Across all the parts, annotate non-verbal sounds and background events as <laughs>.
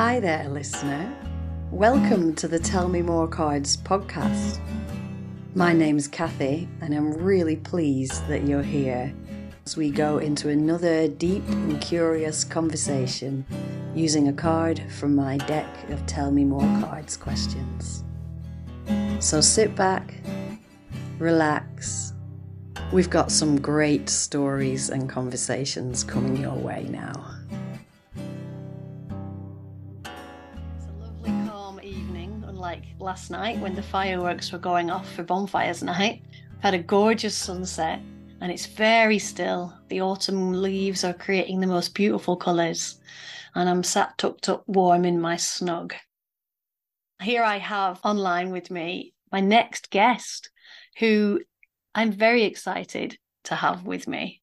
Hi there, listener. Welcome to the Tell Me More Cards podcast. My name's Cathie, and I'm really pleased that you're here as we go into another deep and curious conversation using a card from my deck of Tell Me More Cards questions. So sit back, relax. We've got some great stories and conversations coming your way now. Last night when the fireworks were going off for bonfires night. We've had a gorgeous sunset and it's very still. The autumn leaves are creating the most beautiful colours, and I'm sat tucked up warm in my snug. Here I have online with me my next guest, who I'm very excited to have with me.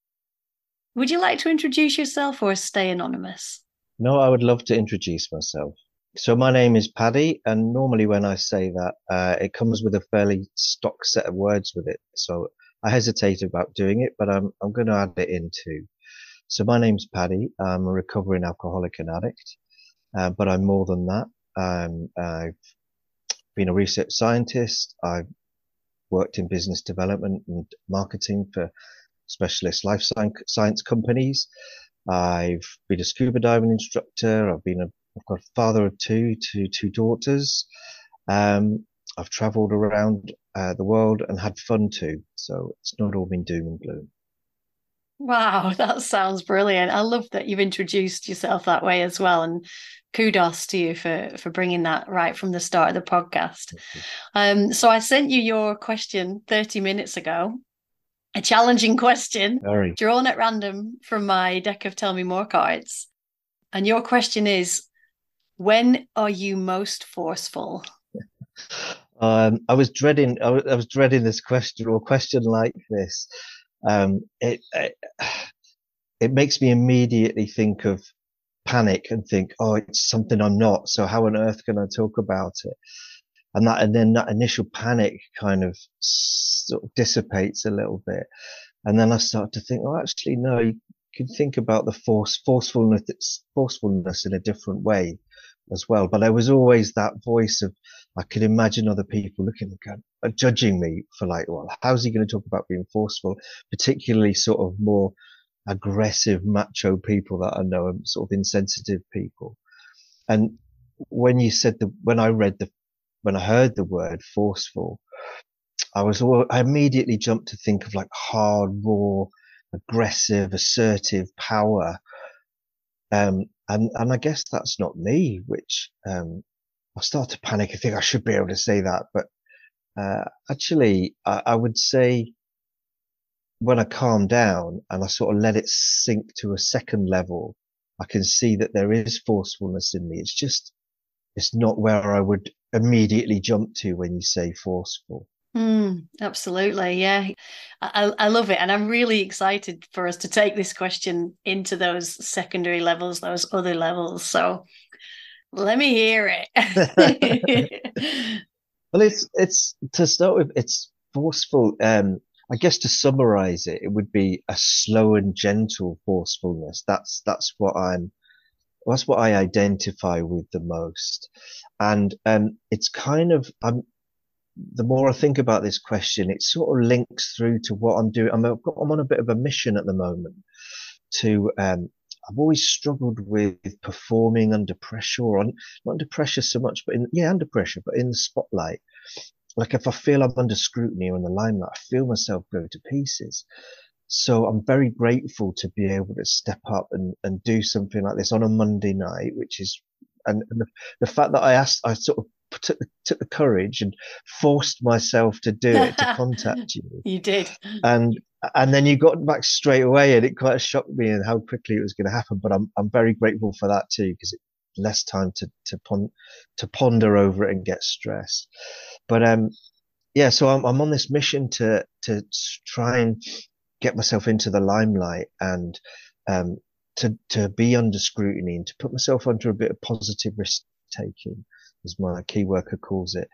Would you like to introduce yourself or stay anonymous? No, I would love to introduce myself. So my name is Paddy, and normally when I say that, uh, it comes with a fairly stock set of words with it. So I hesitated about doing it, but I'm I'm going to add it in too. So my name's Paddy. I'm a recovering alcoholic and addict, uh, but I'm more than that. Um, I've been a research scientist. I've worked in business development and marketing for specialist life science companies. I've been a scuba diving instructor. I've been a I've got a father of two, two, two daughters. Um, I've travelled around uh, the world and had fun too. So it's not all been doom and gloom. Wow, <laughs> that sounds brilliant. I love that you've introduced yourself that way as well. And kudos to you for for bringing that right from the start of the podcast. Um, so I sent you your question 30 minutes ago. A challenging <laughs> question Very. drawn at random from my deck of Tell Me More cards. And your question is when are you most forceful? Um, I was dreading. I was, I was, dreading this question or question like this. Um, it, it, it makes me immediately think of panic and think, oh, it's something I'm not. So how on earth can I talk about it? And that, and then that initial panic kind of sort of dissipates a little bit. And then I start to think, oh, actually, no, you can think about the force, forcefulness, forcefulness in a different way as well. But there was always that voice of, I could imagine other people looking and uh, judging me for like, well, how's he going to talk about being forceful, particularly sort of more aggressive macho people that I know are sort of insensitive people. And when you said the, when I read the, when I heard the word forceful, I was all, I immediately jumped to think of like hard, raw, aggressive, assertive power. Um, and, and I guess that's not me, which, um, I start to panic. I think I should be able to say that, but, uh, actually, I, I would say when I calm down and I sort of let it sink to a second level, I can see that there is forcefulness in me. It's just, it's not where I would immediately jump to when you say forceful. Mm, absolutely. Yeah. I, I love it. And I'm really excited for us to take this question into those secondary levels, those other levels. So let me hear it. <laughs> <laughs> well, it's, it's to start with, it's forceful. Um, I guess to summarize it, it would be a slow and gentle forcefulness. That's, that's what I'm, that's what I identify with the most. And, um, it's kind of, I'm, the more I think about this question, it sort of links through to what I'm doing. I'm, a, I'm on a bit of a mission at the moment to, um, I've always struggled with performing under pressure or on, not under pressure so much, but in, yeah, under pressure, but in the spotlight. Like if I feel I'm under scrutiny or in the limelight, I feel myself go to pieces. So I'm very grateful to be able to step up and, and do something like this on a Monday night, which is, and, and the, the fact that I asked, I sort of took the, took the courage and forced myself to do it to <laughs> contact you. You did. And and then you got back straight away and it quite shocked me and how quickly it was going to happen. But I'm I'm very grateful for that too because it less time to to pon- to ponder over it and get stressed. But um yeah, so I'm I'm on this mission to to try and get myself into the limelight and um to to be under scrutiny and to put myself under a bit of positive risk taking as my key worker calls it.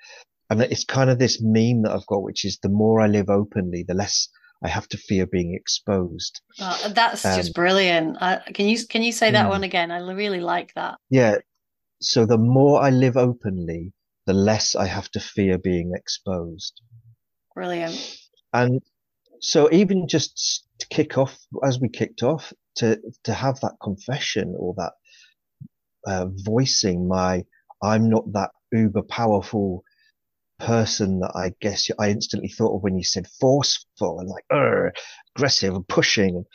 And it's kind of this meme that I've got, which is the more I live openly, the less I have to fear being exposed. Oh, that's um, just brilliant. Uh, can you can you say that mm. one again? I really like that. Yeah. so the more I live openly, the less I have to fear being exposed. Brilliant. And so even just to kick off, as we kicked off, to to have that confession or that uh, voicing my I'm not that uber powerful person that I guess I instantly thought of when you said forceful and like aggressive and pushing.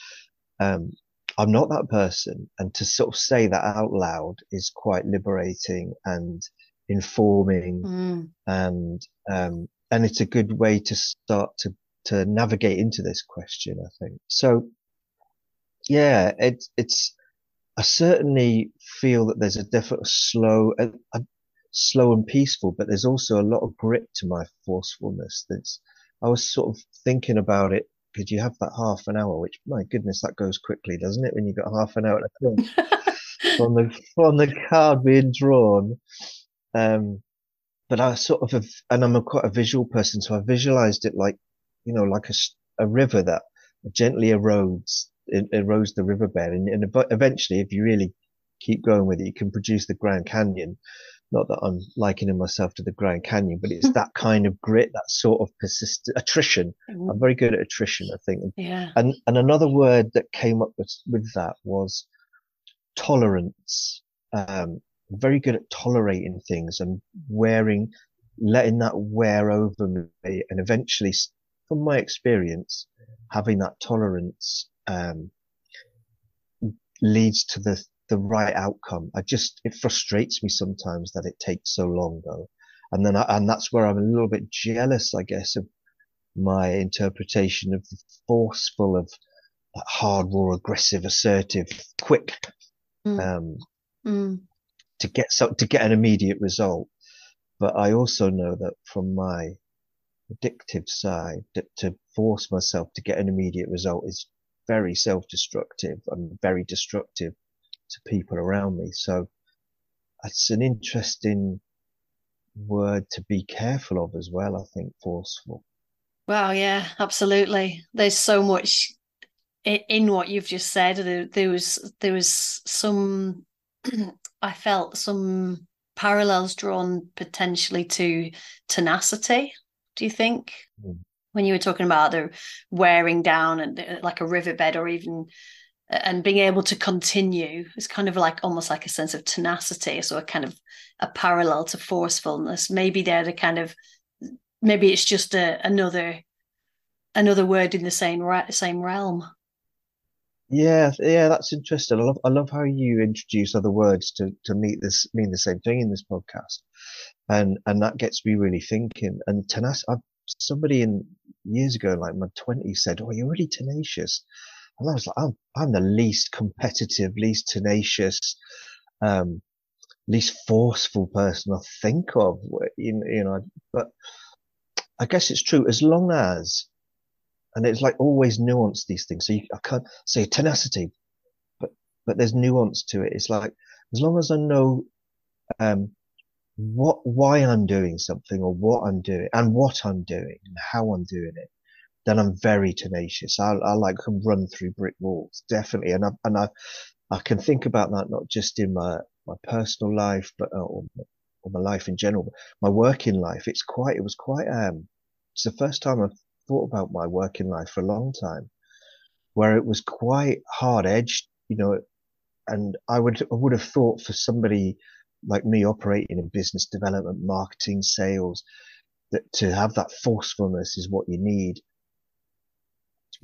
Um, I'm not that person, and to sort of say that out loud is quite liberating and informing, Mm. and um, and it's a good way to start to to navigate into this question. I think so. Yeah, it's it's. I certainly feel that there's a definite slow, a, a slow and peaceful, but there's also a lot of grit to my forcefulness. That's I was sort of thinking about it because you have that half an hour, which my goodness, that goes quickly, doesn't it? When you've got half an hour to think <laughs> on the on the card being drawn. Um, but I sort of, have, and I'm a quite a visual person, so I visualized it like, you know, like a, a river that gently erodes, it erodes the riverbed, and, and eventually, if you really keep going with it, you can produce the Grand Canyon. Not that I'm likening myself to the Grand Canyon, but it's <laughs> that kind of grit, that sort of persistent attrition. Mm. I'm very good at attrition, I think. Yeah. And and another word that came up with, with that was tolerance. Um, very good at tolerating things and wearing, letting that wear over me, and eventually, from my experience, having that tolerance um, leads to the the right outcome. I just it frustrates me sometimes that it takes so long though, and then I, and that's where I'm a little bit jealous, I guess, of my interpretation of the forceful of hard, raw, aggressive, assertive, quick, Mm. um, Mm. to get so to get an immediate result. But I also know that from my addictive side, that to force myself to get an immediate result is very self-destructive and very destructive to people around me. So it's an interesting word to be careful of as well. I think forceful. Wow, yeah, absolutely. There's so much in, what you've just said. There, there was there was some <clears throat> I felt some parallels drawn potentially to tenacity. Do you think? Mm. When you were talking about the wearing down and uh, like a riverbed or even and being able to continue is kind of like almost like a sense of tenacity so a kind of a parallel to forcefulness maybe they're the kind of maybe it's just a, another another word in the same same realm Yeah, yeah, that's interesting. I love I love how you introduce other words to to meet this mean the same thing in this podcast, and and that gets me really thinking. And tenacious, I've, somebody in years ago, like my twenties, said, "Oh, you're really tenacious," and I was like, "I'm I'm the least competitive, least tenacious, um, least forceful person I think of." You, you know, but I guess it's true as long as and it's like always nuance these things. So you, I can't say tenacity, but but there's nuance to it. It's like as long as I know um, what why I'm doing something or what I'm doing and what I'm doing and how I'm doing it, then I'm very tenacious. I, I like can run through brick walls definitely, and I and I I can think about that not just in my my personal life, but uh, or, or my life in general, my working life. It's quite it was quite um. It's the first time I've thought about my working life for a long time, where it was quite hard edged, you know, and I would I would have thought for somebody like me operating in business development, marketing, sales, that to have that forcefulness is what you need.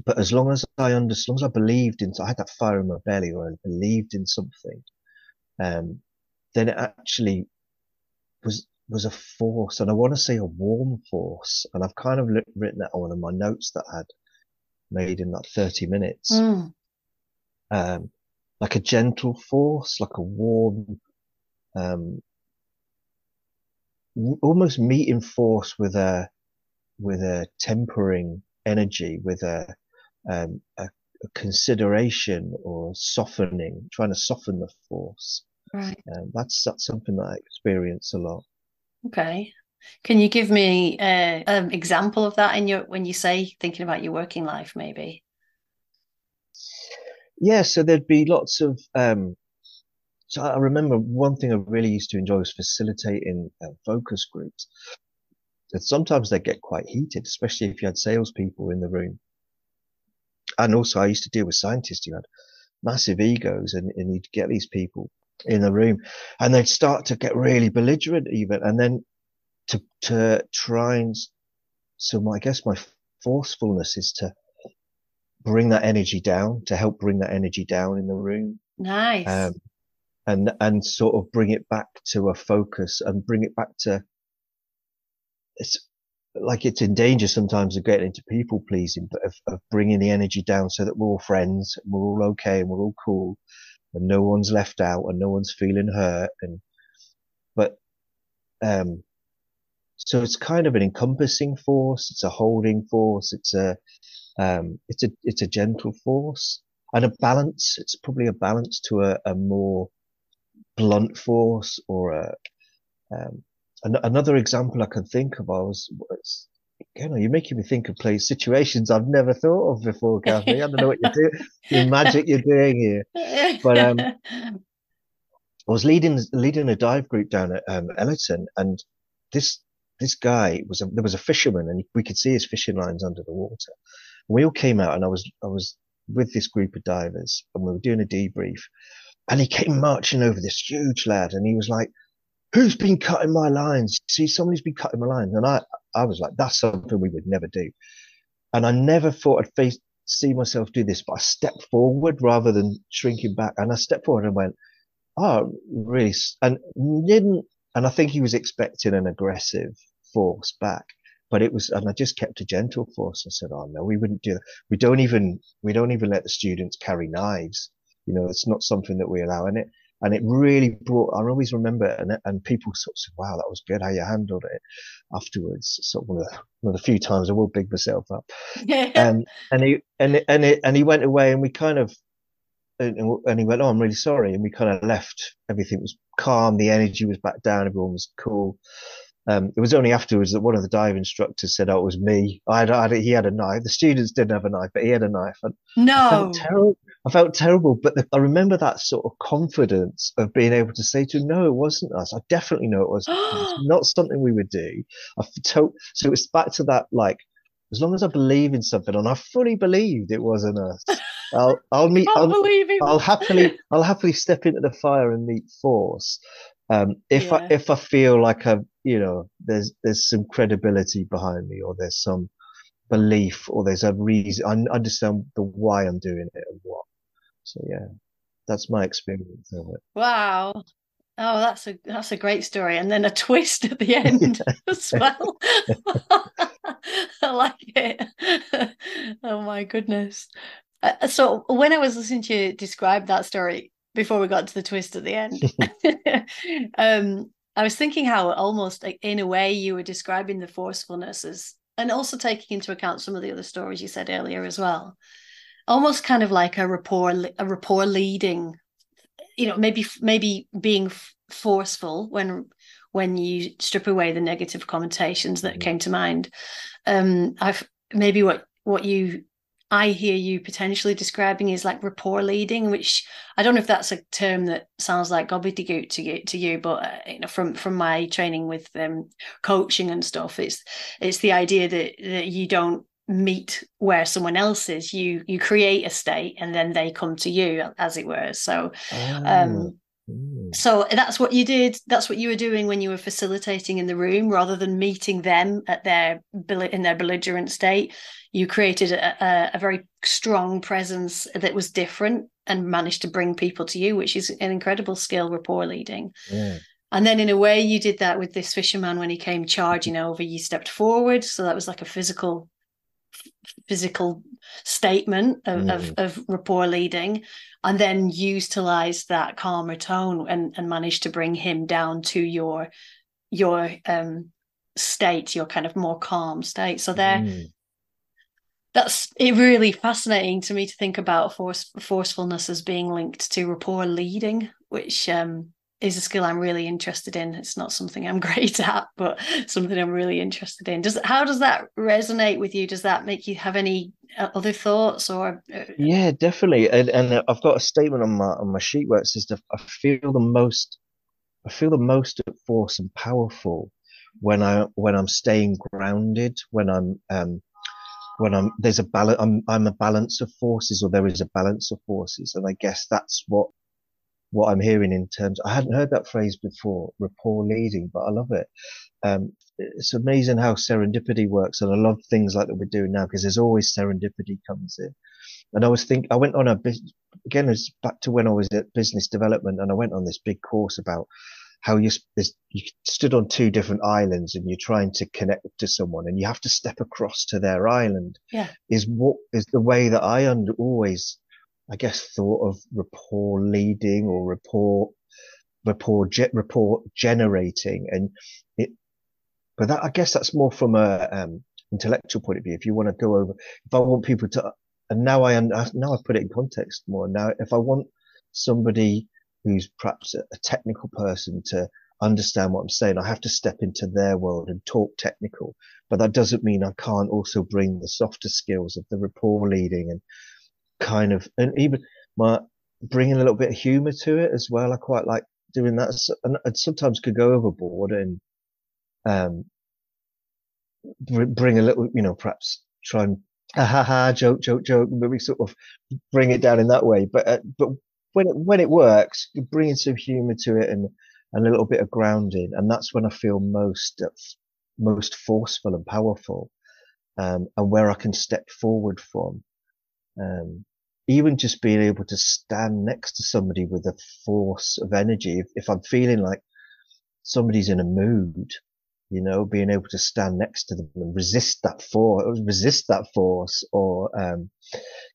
But as long as I under, as long as I believed in, I had that fire in my belly, or I believed in something, um, then it actually was was a force, and I want to say a warm force. And I've kind of written that on one of my notes that I had made in that 30 minutes. Mm. Um, like a gentle force, like a warm, um, almost meeting force with a, with a tempering energy, with a, um, a, a consideration or softening, trying to soften the force. right Um, that's, that's something that I experience a lot. okay can you give me an example of that in your when you say thinking about your working life maybe Yeah, so there'd be lots of um, so I remember one thing I really used to enjoy was facilitating uh, focus groups. And sometimes they get quite heated, especially if you had salespeople in the room. And also I used to deal with scientists who had massive egos and, and you'd get these people in the room and they'd start to get really belligerent even. And then to, to try and, so my, I guess my forcefulness is to bring that energy down, to help bring that energy down in the room. Nice. Um, and, and sort of bring it back to a focus and bring it back to, it's like it's in danger sometimes of getting into people pleasing, but of, of bringing the energy down so that we're all friends and we're all okay and we're all cool and no one's left out and no one's feeling hurt. And, but, um, so it's kind of an encompassing force. It's a holding force. It's a, um, it's a, it's a gentle force and a balance. It's probably a balance to a, a more blunt force or a, um, an- another example I can think of, I was, was you know, you're making me think of place situations I've never thought of before, Cathie. I don't know what you're doing, the magic you're doing here. But um, I was leading leading a dive group down at um, Ellerton, and this this guy was a, there was a fisherman, and we could see his fishing lines under the water. We all came out, and I was I was with this group of divers, and we were doing a debrief, and he came marching over this huge lad, and he was like, who's been cutting my lines? See, somebody's been cutting my lines. And I, I was like, that's something we would never do. And I never thought I'd face, see myself do this, but I stepped forward rather than shrinking back. And I stepped forward and went, oh, really? And didn't, and I think he was expecting an aggressive force back, but it was, and I just kept a gentle force. I said, oh no, we wouldn't do that. We don't even, we don't even let the students carry knives. You know, it's not something that we allow in it and it really brought. I always remember, it, and and people sort of said, "Wow, that was good how you handled it." Afterwards, sort of one of the, one of the few times I will big myself up. <laughs> And and he and and it, and he went away, and we kind of. And, and he went, "Oh, I'm really sorry," and we kind of left. Everything was calm. The energy was back down. Everyone was cool. Um, it was only afterwards that one of the dive instructors said, "Oh, it was me. I had, I had, he had a knife. The students didn't have a knife, but he had a knife." And no, I felt terrible. I felt terrible, but the, I remember that sort of confidence of being able to say to him, "No, it wasn't us. I definitely know it was <gasps> not something we would do." I felt so. It's back to that, like, as long as I believe in something, and I fully believed it wasn't us. <laughs> I'll, I'll meet. I'll, I'll happily, <laughs> I'll happily step into the fire and meet force. Um, if yeah. I if I feel like I, you know, there's there's some credibility behind me, or there's some belief, or there's a reason, I understand the why I'm doing it and what. So yeah, that's my experience of it. Wow. Oh, that's a that's a great story, and then a <laughs> twist at the <laughs> end as well. <laughs> I like it. oh my goodness! Uh, so when I was listening to you describe that story, before we got to the twist at the end. um, I was thinking how almost like, in a way you were describing the forcefulness as, and also taking into account some of the other stories you said earlier as well, almost kind of like a rapport, a rapport leading, you know, maybe maybe being forceful when when you strip away the negative connotations that mm-hmm. came to mind. Um, I've maybe what what you I hear you potentially describing is like rapport leading, which I don't know if that's a term that sounds like gobbledygook to you, to you, but uh, you know, from from my training with um, coaching and stuff, it's it's the idea that that you don't meet where someone else is. You you create a state, and then they come to you, as it were. So, um, oh. Mm. So that's what you did. That's what you were doing when you were facilitating in the room, rather than meeting them at their in their belligerent state. You created a, a, a very strong presence that was different and managed to bring people to you, which is an incredible skill, rapport leading. Yeah. And then, in a way, you did that with this fisherman when he came charging over. You stepped forward, so that was like a physical physical statement of, mm. of, of, rapport leading and then utilize that calmer tone and, and manage to bring him down to your your um state your kind of more calm state so there mm. that's it really fascinating to me to think about force forcefulness as being linked to rapport leading which um is a skill I'm really interested in. It's not something I'm <laughs> great at, but something I'm really interested in. Does how does that resonate with you? Does that make you have any uh, other thoughts or? Uh, yeah, definitely. And, and I've got a statement on my on my sheet where it says that I feel the most, I feel the most at force and powerful when I when I'm staying grounded, when I'm um, when I'm there's a balance. I'm I'm a balance of forces, or there is a balance of forces, and I guess that's what what I'm hearing in terms. I hadn't heard that phrase before, rapport leading, but I love it. Um, it's amazing how serendipity works, and I love things like that we're doing now because there's always serendipity comes in. And I was think I went on a bit again, it's back to when I was at business development, and I went on this big course about how you, you stood on two different islands and you're trying to connect to someone and you have to step across to their island yeah. is what is the way that I under, always, I guess, thought of rapport leading or rapport, rapport, ge- rapport generating. And it, but that, I guess that's more from a, um, intellectual point of view. If you want to go over, if I want people to, and now I, now I put it in context more. Now, if I want somebody who's perhaps a, a technical person to understand what I'm saying. I have to step into their world and talk technical, but that doesn't mean I can't also bring the softer skills of the rapport leading and kind of, and even my bringing a little bit of humor to it as well. I quite like doing that and, and sometimes could go overboard and, um, bring a little, you know, perhaps try and ha ha joke joke joke maybe sort of bring it down in that way but uh, but when it, when it works, you bring in some humor to it and, and a little bit of grounding. And that's when I feel most, most forceful and powerful. Um, and where I can step forward from. Um, even just being able to stand next to somebody with a force of energy. If, if I'm feeling like somebody's in a mood, you know, being able to stand next to them and resist that force, resist that force or, um,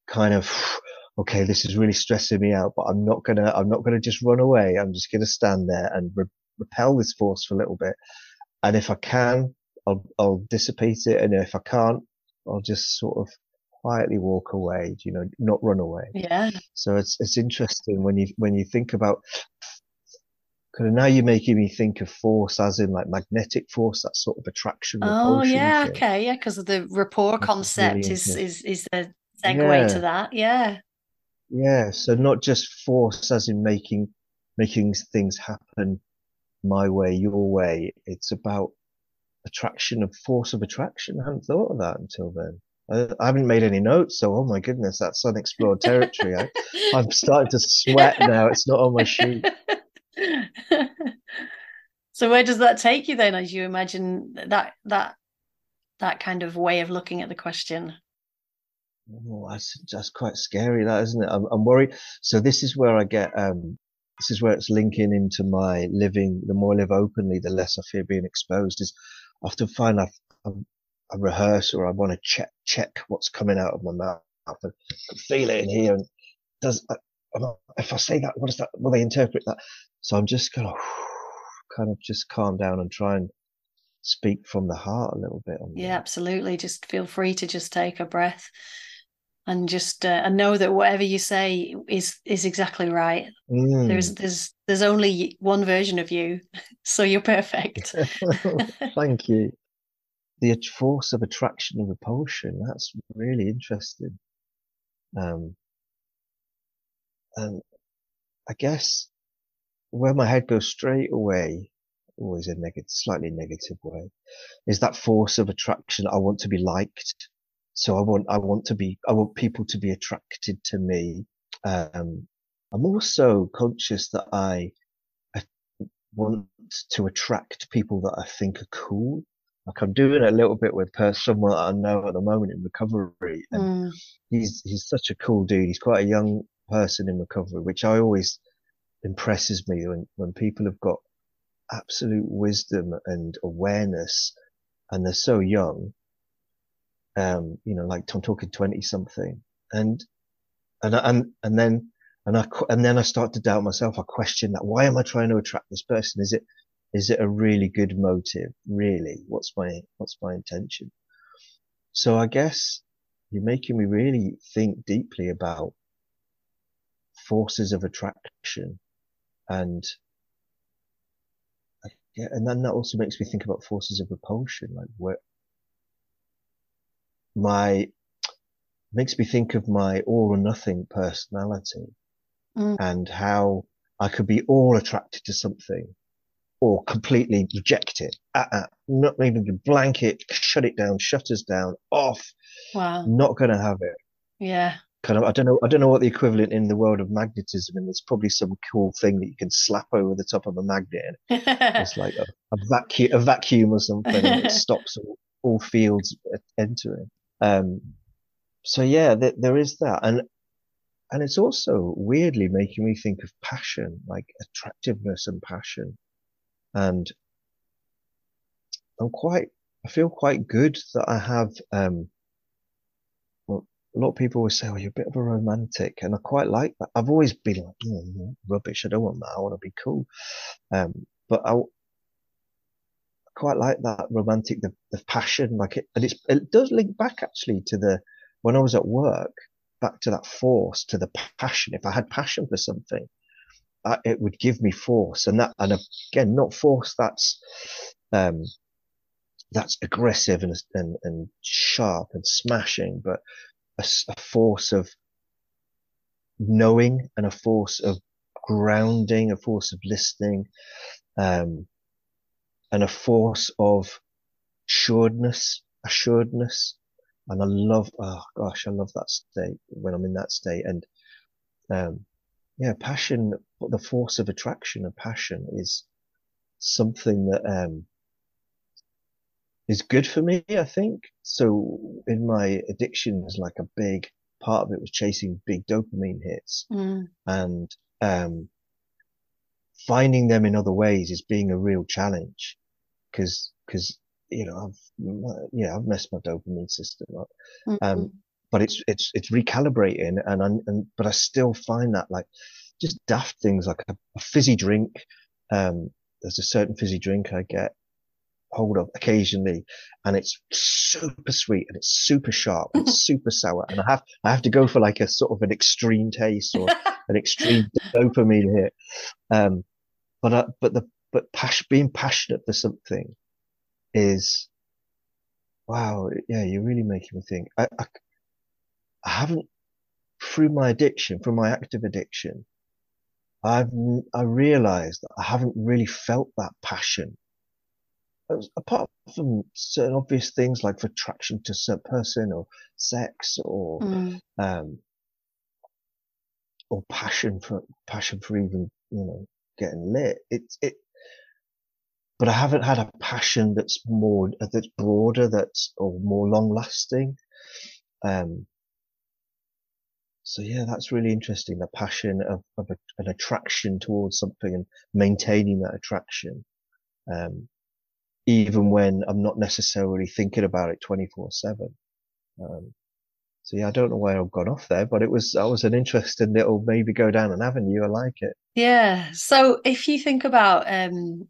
kind of <sighs> okay, this is really stressing me out, but I'm not gonna, I'm not gonna just run away. I'm just gonna stand there and re- repel this force for a little bit. And if I can, I'll, I'll dissipate it. And if I can't, I'll just sort of quietly walk away, you know, not run away. Yeah. So it's, it's interesting when you, when you think about, kind of now you're making me think of force as in like magnetic force, that sort of attraction. Oh yeah. Thing. Okay. Yeah. Cause of the rapport That's concept really is, is, is the segue yeah. to that. Yeah. Yeah, so not just force as in making making things happen my way, your way. It's about attraction of force of attraction. I hadn't thought of that until then. I, haven't made any notes, so oh my goodness, that's unexplored territory. I, I'm starting to sweat now. It's not on my sheet. <laughs> so where does that take you then, as you imagine that that that kind of way of looking at the question? Oh, that's, that's quite scary, that isn't it? I'm, I'm worried. So this is where I get, um, this is where it's linking into my living. The more I live openly, the less I fear being exposed. Is I often find I, I, I rehearse or I want to check check what's coming out of my mouth. Can feel it in here. And does if I say that, what does that? Will they interpret that? So I'm just gonna <sighs> kind of just calm down and try and speak from the heart a little bit. yeah, that. absolutely. Just feel free to just take a breath and just uh, and know that whatever you say is is exactly right. Mm. There's there's there's only one version of you, <laughs> so you're perfect. <laughs> Thank you. The force of attraction and repulsion. That's really interesting. Um, and I guess where my head goes straight away, always a negative, slightly negative way, is that force of attraction. I want to be liked. So I want, I want to be, I want people to be attracted to me. Um, I'm also conscious that I, I want to attract people that I think are cool. Like I'm doing a little bit with someone I know at the moment in recovery, and mm. he's he's such a cool dude. He's quite a young person in recovery, which I always impresses me when when people have got absolute wisdom and awareness, and they're so young um, you know, like I'm talking 20 something and, and, and, and then, and I, and then I start to doubt myself. I question that. Why am I trying to attract this person? Is it, is it a really good motive? Really? What's my, what's my intention? So I guess you're making me really think deeply about forces of attraction and yeah, and then that also makes me think about forces of repulsion, like where my makes me think of my all or nothing personality Mm. and how I could be all attracted to something or completely reject it. Uh-uh, not even the blanket, shut it down, shutters down, off, Wow. not going to have it. Yeah. Kind of, I don't know, I don't know what the equivalent in the world of magnetism, is. there's probably some cool thing that you can slap over the top of a magnet. And <laughs> it's like a, a vacuum, a vacuum or something, that <laughs> stops all, all fields entering. Um, so yeah, there, there is that, and and it's also weirdly making me think of passion, like attractiveness and passion, and I'm quite, I feel quite good that I have. Um, well, a lot of people always say, "Oh, you're a bit of a romantic," and I quite like that. I've always been like, oh, "Rubbish! I don't want that. I want to be cool." Um, but I, quite like that romantic, the, the passion, like it, and it does link back actually to the, when I was at work, back to that force, to the passion. If I had passion for something, I, it would give me force and that, and again, not force that's, um, that's aggressive and, and, and sharp and smashing, but a, a force of knowing and a force of grounding, a force of listening, um, and a force of assuredness, assuredness. And I love, oh gosh, I love that state when I'm in that state. And, um, yeah, passion, the force of attraction and passion is something that, um, is good for me, I think. So in my addictions, like a big part of it was chasing big dopamine hits Mm. and, um, finding them in other ways is being a real challenge because, because, you know, I've, yeah, I've messed my dopamine system up. Mhm. Um, but it's, it's, it's recalibrating and, and, and, but I still find that like just daft things like a, a fizzy drink. Um, there's a certain fizzy drink I get hold of occasionally and it's super sweet and it's super sharp and it's <laughs> super sour and I have I have to go for like a sort of an extreme taste or an extreme <laughs> dopamine hit um but uh, but the but passion being passionate for something is wow yeah you're really making me think I, I I haven't through my addiction through my active addiction I've I realized that I haven't really felt that passion apart from certain obvious things like attraction to a certain person or sex or Mm. um or passion for passion for even you know getting lit it's it but I haven't had a passion that's more that's broader that's or more long lasting um so yeah that's really interesting the passion of, of a, an attraction towards something and maintaining that attraction um even when I'm not necessarily thinking about it 24 seven. Um, so yeah, I don't know where I've gone off there, but it was, that was an interesting little maybe go down an avenue. I like it. Yeah. So if you think about um,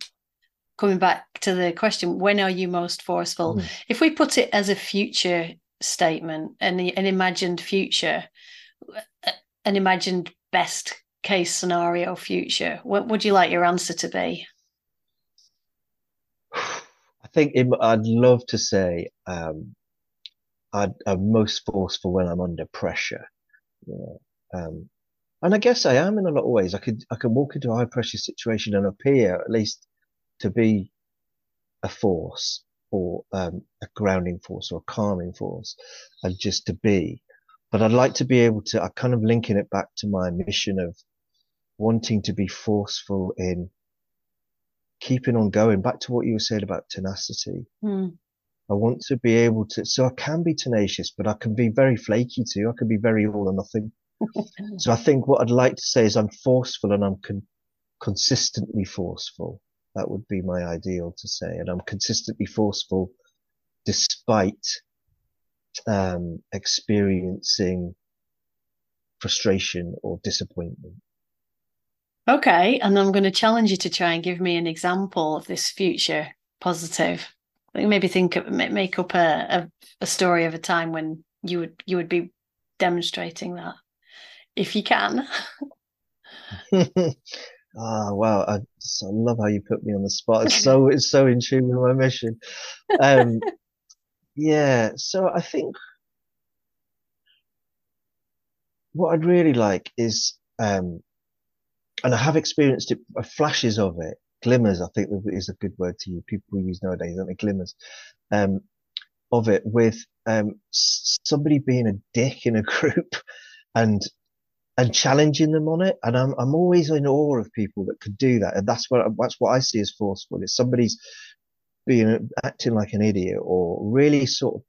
coming back to the question, when are you most forceful? Mm. If we put it as a future statement, and an imagined future, an imagined best case scenario future, what would you like your answer to be? <sighs> I think it, I'd love to say, um, I'd, I'm most forceful when I'm under pressure. Yeah. Um, and I guess I am in a lot of ways. I could, I can walk into a high pressure situation and appear at least to be a force or, um, a grounding force or a calming force and just to be. But I'd like to be able to, I kind of linking it back to my mission of wanting to be forceful in keeping on going back to what you were saying about tenacity. Mm. I want to be able to, so I can be tenacious, but I can be very flaky too. I can be very all or nothing. <laughs> so I think what I'd like to say is I'm forceful and I'm con- consistently forceful. That would be my ideal to say. And I'm consistently forceful despite, um, experiencing frustration or disappointment. Okay, and I'm going to challenge you to try and give me an example of this future positive. Maybe think of, make up a, a, a story of a time when you would you would be demonstrating that, if you can. <laughs> <laughs> Ah, wow. I, I love how you put me on the spot. It's so, it's so in tune with my mission. Um, <laughs> yeah. So I think what I'd really like is, um, and I have experienced it, uh, flashes of it, glimmers, I think is a good word to use. People use nowadays, don't they? Glimmers, um, of it with, um, somebody being a dick in a <laughs> group and, and challenging them on it. And I'm, I'm always in awe of people that could do that. And that's what, that's what I see as forceful. It's somebody's being, acting like an idiot or really sort of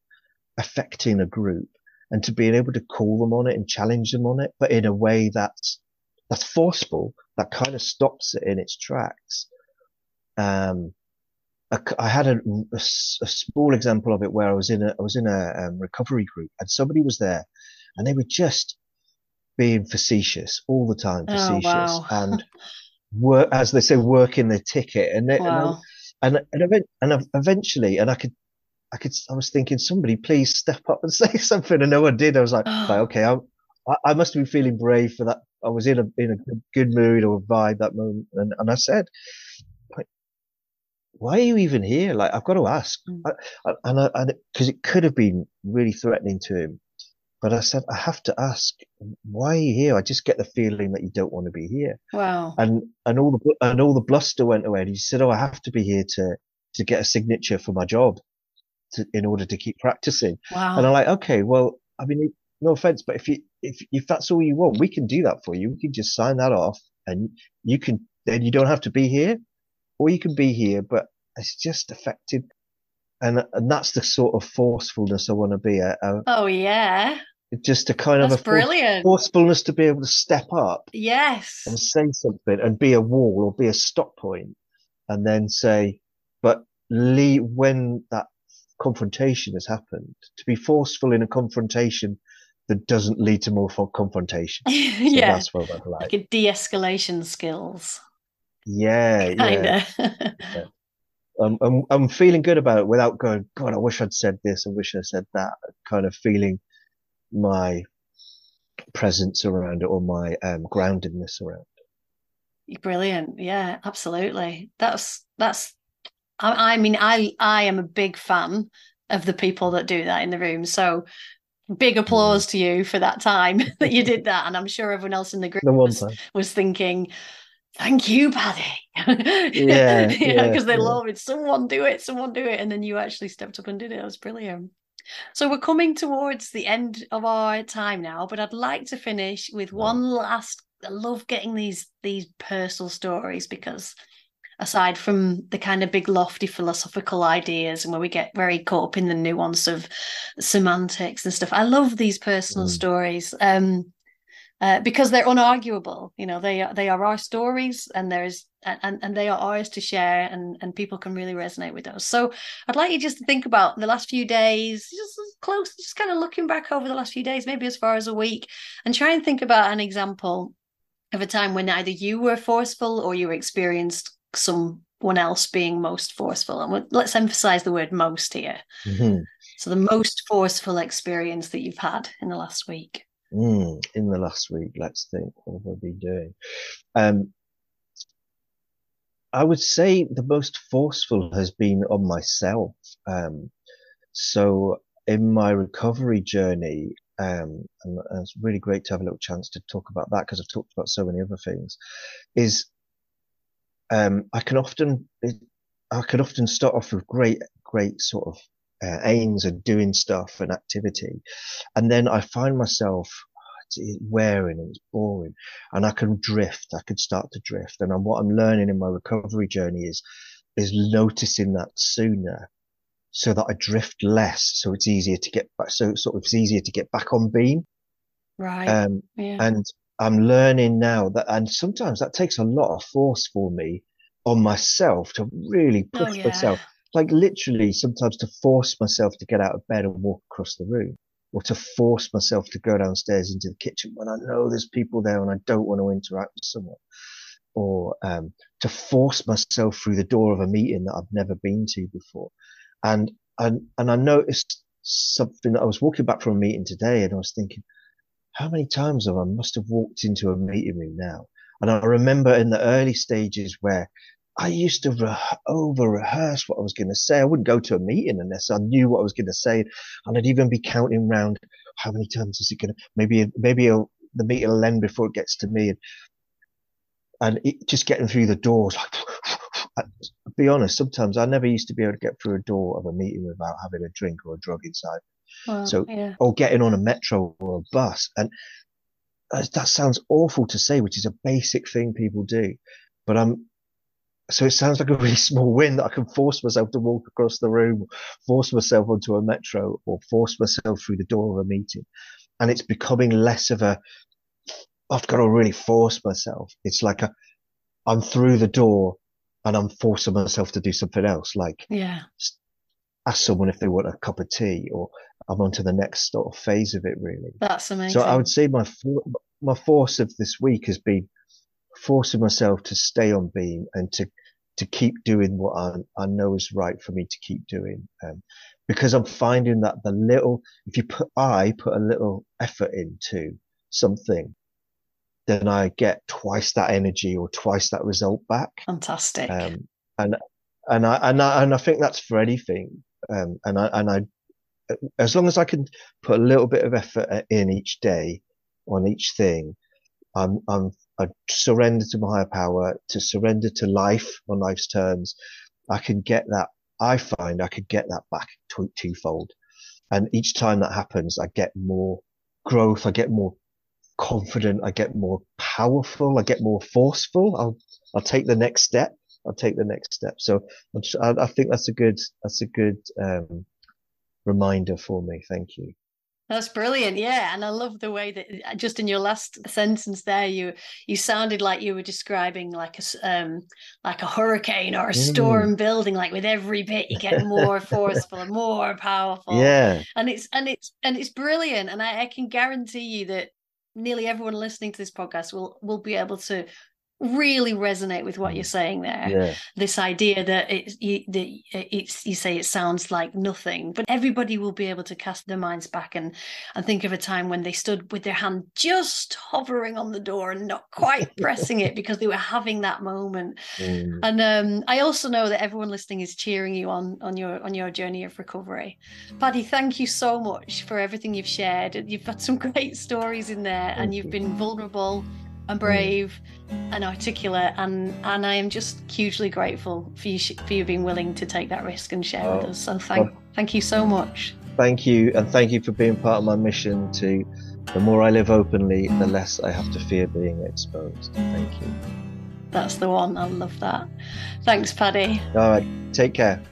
affecting a group and to being able to call them on it and challenge them on it, but in a way that's, that's forceful, that kind of stops it in its tracks. Um, I, I had a, a, a, small example of it where I was in a, I was in a um, recovery group and somebody was there and they were just being facetious all the time, oh, facetious oh, wow. and <laughs> work, as they say, working their ticket and they, wow. and, and, and, and eventually, and I could I could, I was thinking, somebody please step up and <laughs> say something, and no one did. I was like, <gasps> like okay, I, I must have been feeling brave for that. I was in a in a good mood or vibe that moment, and, and I said, why are you even here? Like, I've got to ask, mm. I, and I, and because it could have been really threatening to him, but I said, I have to ask, why are you here? I just get the feeling that you don't want to be here. Wow. And and all the and all the bluster went away. And he said, oh, I have to be here to to get a signature for my job to, in order to keep practicing. Wow. And I'm like, okay, well, I mean, no offense, but if you, if, if that's all you want, we can do that for you. We can just sign that off and you can, then you don't have to be here or you can be here, but it's just effective. And, and that's the sort of forcefulness I want to be. A, a, oh, yeah. Just a kind that's of a brilliant. forcefulness to be able to step up. Yes. And say something and be a wall or be a stop point and then say, but leave when that confrontation has happened, to be forceful in a confrontation that doesn't lead to more confrontation. <laughs> So yeah, that's what I like. Like a de-escalation skills. Yeah, <laughs> Kinda. yeah. yeah. Um, I'm, I'm feeling good about it without going, God, I wish I'd said this. I wish I said that. Kind of feeling my presence around it or my um, groundedness around it. Brilliant. Yeah, absolutely. That's, that's I, I mean, I I am a big fan of the people that do that in the room. So big applause to you for that time <laughs> that you did that. And I'm sure everyone else in the group the was, was, thinking, thank you, Paddy. <laughs> Yeah. Because yeah, they yeah. love it. Someone do it, someone do it. And then you actually stepped up and did it. It was brilliant. So we're coming towards the end of our time now, but I'd like to finish with one last I love getting these these personal stories because aside from the kind of big lofty philosophical ideas and where we get very caught up in the nuance of semantics and stuff i love these personal mm. stories um, uh, because they're unarguable you know they are they are our stories and there's and and they are ours to share and and people can really resonate with those so i'd like you just to think about the last few days just close just kind of looking back over the last few days maybe as far as a week and try and think about an example of a time when either you were forceful or you experienced someone else being most forceful. And let's emphasize the word most here. Mm-hmm. So, the most forceful experience that you've had in the last week. Mm, in the last week, let's think what have I been doing? Um, I would say the most forceful has been on myself. Um, so in my recovery journey, um, and it's really great to have a little chance to talk about that because I've talked about so many other things, is um, I can often, I can often start off with great, great sort of uh, aims and doing stuff and activity. And then I find myself it's wearing and it's boring and I can drift. I can start to drift. And I'm, what I'm learning in my recovery journey is, is noticing that sooner so that I drift less. So it's easier to get back. So sort of it's easier to get back on beam. Right. Um, yeah. and I'm learning now that, and sometimes that takes a lot of force for me on myself to really oh, push oh, yeah. myself. Like literally sometimes to force myself to get out of bed and walk across the room or to force myself to go downstairs into the kitchen when I know there's people there and I don't want to interact with someone or, um, to force myself through the door of a meeting that I've never been to before. And, and, and I noticed something that I was walking back from a meeting today and I was thinking, how many times have I must have walked into a meeting room now And I remember in the early stages where I used to re- over rehearse what I was going to say. I wouldn't go to a meeting unless I knew what I was going to say. And I'd even be counting round how many times is it going to, maybe, maybe the meeting will end before it gets to me. And, and it, just getting through the doors. I'll <sighs> be honest, sometimes I never used to be able to get through a door of a meeting without having a drink or a drug inside. Well, So, yeah. or getting on a metro or a bus. And that sounds awful to say, which is a basic thing people do. But I'm, so it sounds like a really <laughs> small win that I can force myself to walk across the room, force myself onto a metro or force myself through the door of a meeting. And it's becoming less of a, I've got to really force myself. It's like a, I'm through the door and I'm forcing myself to do something else, like Yeah. ask someone if they want a cup of tea or I'm on to the next sort of phase of it really. That's amazing. So I would say my my force of this week has been forcing myself to stay on beam and to to keep doing what I, I know is right for me to keep doing. Um, because I'm finding that the little, if you put, I put a little effort into something, then I get twice that energy or twice that result back. Fantastic. Um, and, and I, and I, and I think that's for anything. Um, and I, and I, as long as I can put a little bit of effort in each day on each thing, I'm, I'm, I surrender to my higher power, to surrender to life on life's terms. I can get that. I find I could get that back two, twofold. And each time that happens, I get more growth. I get more confident. I get more powerful. I get more forceful. I'll, I'll take the next step. I'll take the next step. So I, I think that's a good, that's a good, um, reminder for me. Thank you. That's brilliant. Yeah. And I love the way that uh, just in your last sentence there, you you sounded like you were describing like a um like a hurricane or a Mm. storm building, like with every bit you get more <laughs> forceful and more powerful. Yeah. And it's and it's and it's brilliant. And I, I can guarantee you that nearly everyone listening to this podcast will will be able to really resonate with what you're saying there Yeah. this idea that it's you, that it's you say it sounds like nothing but everybody will be able to cast their minds back and and think of a time when they stood with their hand just hovering on the door and not quite <laughs> pressing it because they were having that moment Mm. and um, I also know that everyone listening is cheering you on on your on your journey of recovery. Paddy, thank you so much for everything you've shared. You've got some <laughs> great stories in there, and you've you. been vulnerable and mm. brave and articulate, and and I am just hugely grateful for you sh- for you being willing to take that risk and share with Oh, us. So thank oh. thank you so much. Thank you. And thank you for being part of my mission to the more I live openly, the less I have to fear being exposed. Thank you. That's the one. I love that. Thanks, Paddy. All right. Take care.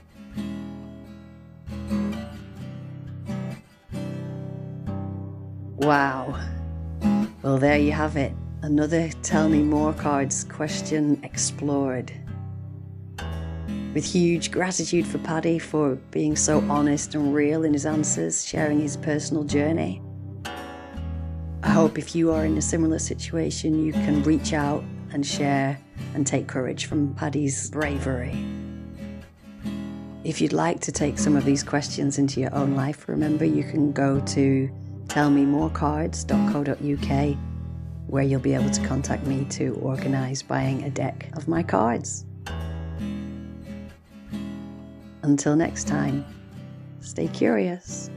Wow. Well, there you have it. Another Tell Me More cards question explored. With huge gratitude for Paddy for being so honest and real in his answers, sharing his personal journey. I hope if you are in a similar situation, you can reach out and share and take courage from Paddy's bravery. If you'd like to take some of these questions into your own life, remember you can go to tellmemorecards.co.uk where you'll be able to contact me to organise buying a deck of my cards. Until next time, stay curious.